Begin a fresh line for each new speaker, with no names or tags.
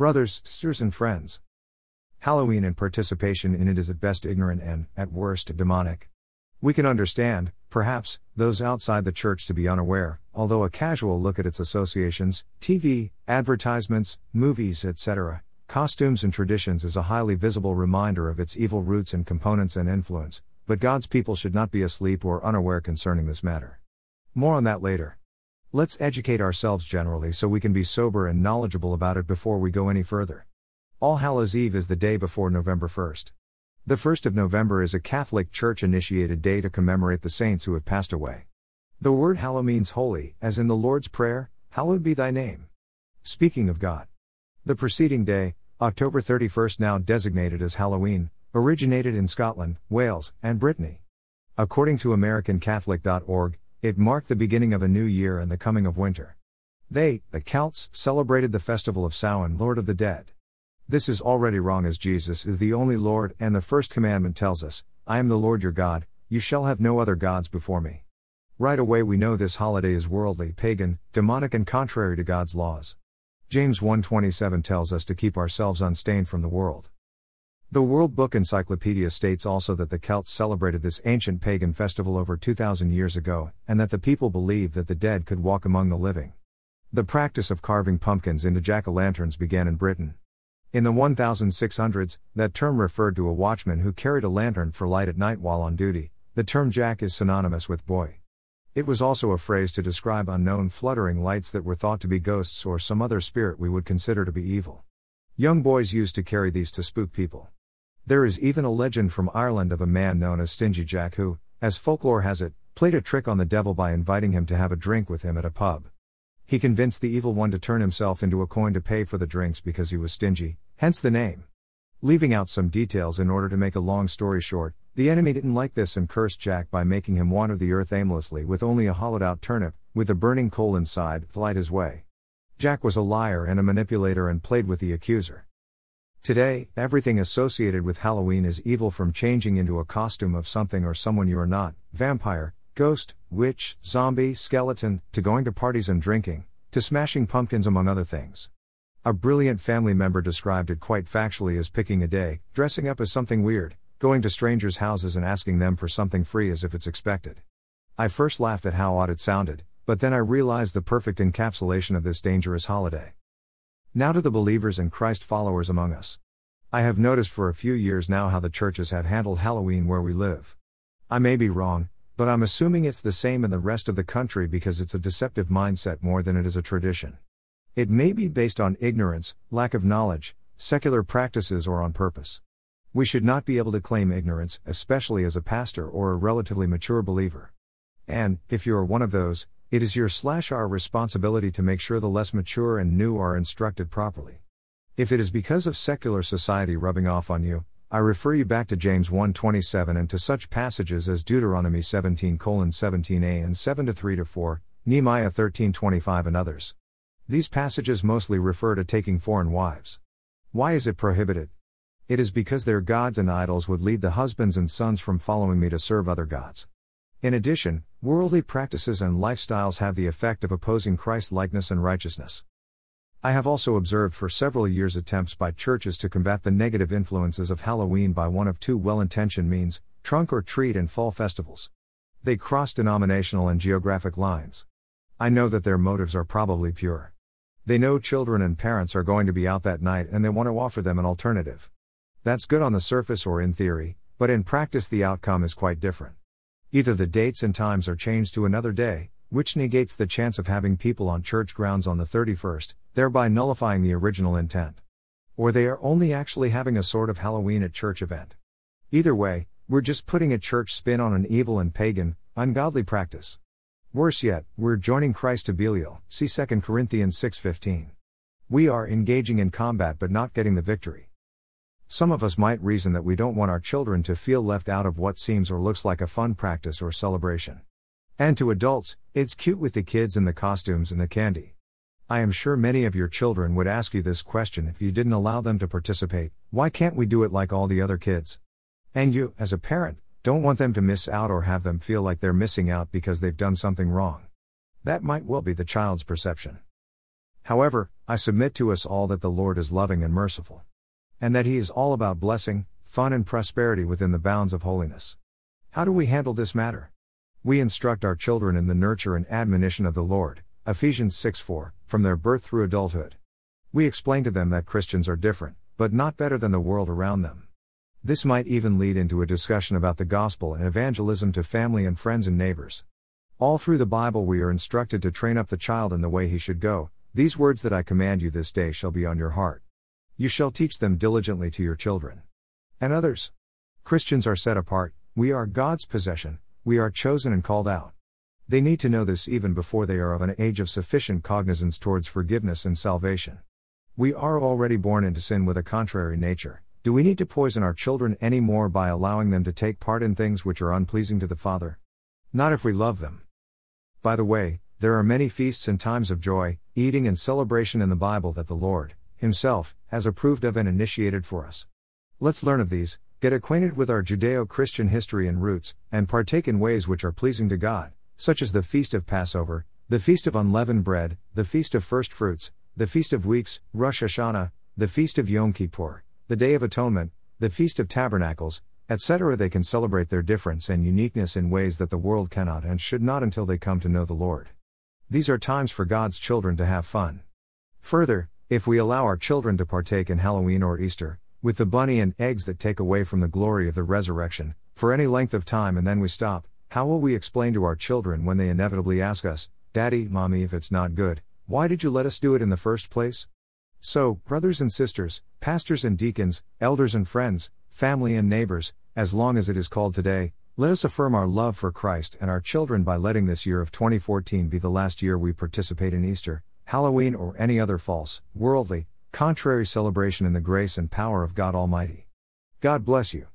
Brothers, sisters, and friends. Halloween and participation in it is at best ignorant and, at worst, demonic. We can understand, perhaps, those outside the church to be unaware, although a casual look at its associations, TV, advertisements, movies, etc., costumes, and traditions is a highly visible reminder of its evil roots and components and influence, but God's people should not be asleep or unaware concerning this matter. More on that later. Let's educate ourselves generally so we can be sober and knowledgeable about it before we go any further. All Hallows Eve is the day before November 1st. The 1st of November is a Catholic Church initiated day to commemorate the saints who have passed away. The word hallow means holy, as in the Lord's Prayer, Hallowed be thy name. Speaking of God. The preceding day, October 31st, now designated as Halloween, originated in Scotland, Wales, and Brittany. According to AmericanCatholic.org, it marked the beginning of a new year and the coming of winter. They, the Celts, celebrated the festival of Samhain, Lord of the Dead. This is already wrong as Jesus is the only Lord, and the first commandment tells us, I am the Lord your God, you shall have no other gods before me. Right away we know this holiday is worldly, pagan, demonic and contrary to God's laws. James 1:27 tells us to keep ourselves unstained from the world. The World Book Encyclopedia states also that the Celts celebrated this ancient pagan festival over 2,000 years ago, and that the people believed that the dead could walk among the living. The practice of carving pumpkins into jack o' lanterns began in Britain. In the 1600s, that term referred to a watchman who carried a lantern for light at night while on duty. The term jack is synonymous with boy. It was also a phrase to describe unknown fluttering lights that were thought to be ghosts or some other spirit we would consider to be evil. Young boys used to carry these to spook people. There is even a legend from Ireland of a man known as Stingy Jack who, as folklore has it, played a trick on the devil by inviting him to have a drink with him at a pub. He convinced the evil one to turn himself into a coin to pay for the drinks because he was stingy, hence the name. Leaving out some details in order to make a long story short, the enemy didn't like this and cursed Jack by making him wander the earth aimlessly with only a hollowed out turnip, with a burning coal inside, to light his way. Jack was a liar and a manipulator and played with the accuser. Today, everything associated with Halloween is evil from changing into a costume of something or someone you are not vampire, ghost, witch, zombie, skeleton, to going to parties and drinking, to smashing pumpkins, among other things. A brilliant family member described it quite factually as picking a day, dressing up as something weird, going to strangers' houses and asking them for something free as if it's expected. I first laughed at how odd it sounded, but then I realized the perfect encapsulation of this dangerous holiday. Now to the believers and Christ followers among us. I have noticed for a few years now how the churches have handled Halloween where we live. I may be wrong, but I'm assuming it's the same in the rest of the country because it's a deceptive mindset more than it is a tradition. It may be based on ignorance, lack of knowledge, secular practices, or on purpose. We should not be able to claim ignorance, especially as a pastor or a relatively mature believer. And, if you are one of those, it is your slash our responsibility to make sure the less mature and new are instructed properly. If it is because of secular society rubbing off on you, I refer you back to James 1:27 and to such passages as Deuteronomy 17:17a and 7 3 4, Nehemiah 13:25 and others. These passages mostly refer to taking foreign wives. Why is it prohibited? It is because their gods and idols would lead the husbands and sons from following me to serve other gods. In addition, worldly practices and lifestyles have the effect of opposing Christ likeness and righteousness. I have also observed for several years attempts by churches to combat the negative influences of Halloween by one of two well intentioned means trunk or treat and fall festivals. They cross denominational and geographic lines. I know that their motives are probably pure. They know children and parents are going to be out that night and they want to offer them an alternative. That's good on the surface or in theory, but in practice the outcome is quite different. Either the dates and times are changed to another day, which negates the chance of having people on church grounds on the 31st, thereby nullifying the original intent. Or they are only actually having a sort of Halloween at church event. Either way, we're just putting a church spin on an evil and pagan, ungodly practice. Worse yet, we're joining Christ to Belial, see 2 Corinthians 6:15. We are engaging in combat but not getting the victory. Some of us might reason that we don't want our children to feel left out of what seems or looks like a fun practice or celebration. And to adults, it's cute with the kids and the costumes and the candy. I am sure many of your children would ask you this question if you didn't allow them to participate why can't we do it like all the other kids? And you, as a parent, don't want them to miss out or have them feel like they're missing out because they've done something wrong. That might well be the child's perception. However, I submit to us all that the Lord is loving and merciful. And that He is all about blessing, fun, and prosperity within the bounds of holiness. How do we handle this matter? We instruct our children in the nurture and admonition of the Lord, Ephesians 6 4, from their birth through adulthood. We explain to them that Christians are different, but not better than the world around them. This might even lead into a discussion about the gospel and evangelism to family and friends and neighbors. All through the Bible, we are instructed to train up the child in the way he should go. These words that I command you this day shall be on your heart. You shall teach them diligently to your children. And others. Christians are set apart, we are God's possession, we are chosen and called out. They need to know this even before they are of an age of sufficient cognizance towards forgiveness and salvation. We are already born into sin with a contrary nature. Do we need to poison our children any more by allowing them to take part in things which are unpleasing to the Father? Not if we love them. By the way, there are many feasts and times of joy, eating, and celebration in the Bible that the Lord, Himself, has approved of and initiated for us. Let's learn of these, get acquainted with our Judeo Christian history and roots, and partake in ways which are pleasing to God, such as the Feast of Passover, the Feast of Unleavened Bread, the Feast of First Fruits, the Feast of Weeks, Rosh Hashanah, the Feast of Yom Kippur, the Day of Atonement, the Feast of Tabernacles, etc. They can celebrate their difference and uniqueness in ways that the world cannot and should not until they come to know the Lord. These are times for God's children to have fun. Further, if we allow our children to partake in Halloween or Easter, with the bunny and eggs that take away from the glory of the resurrection, for any length of time and then we stop, how will we explain to our children when they inevitably ask us, Daddy, Mommy, if it's not good, why did you let us do it in the first place? So, brothers and sisters, pastors and deacons, elders and friends, family and neighbors, as long as it is called today, let us affirm our love for Christ and our children by letting this year of 2014 be the last year we participate in Easter, Halloween, or any other false, worldly, contrary celebration in the grace and power of God Almighty. God bless you.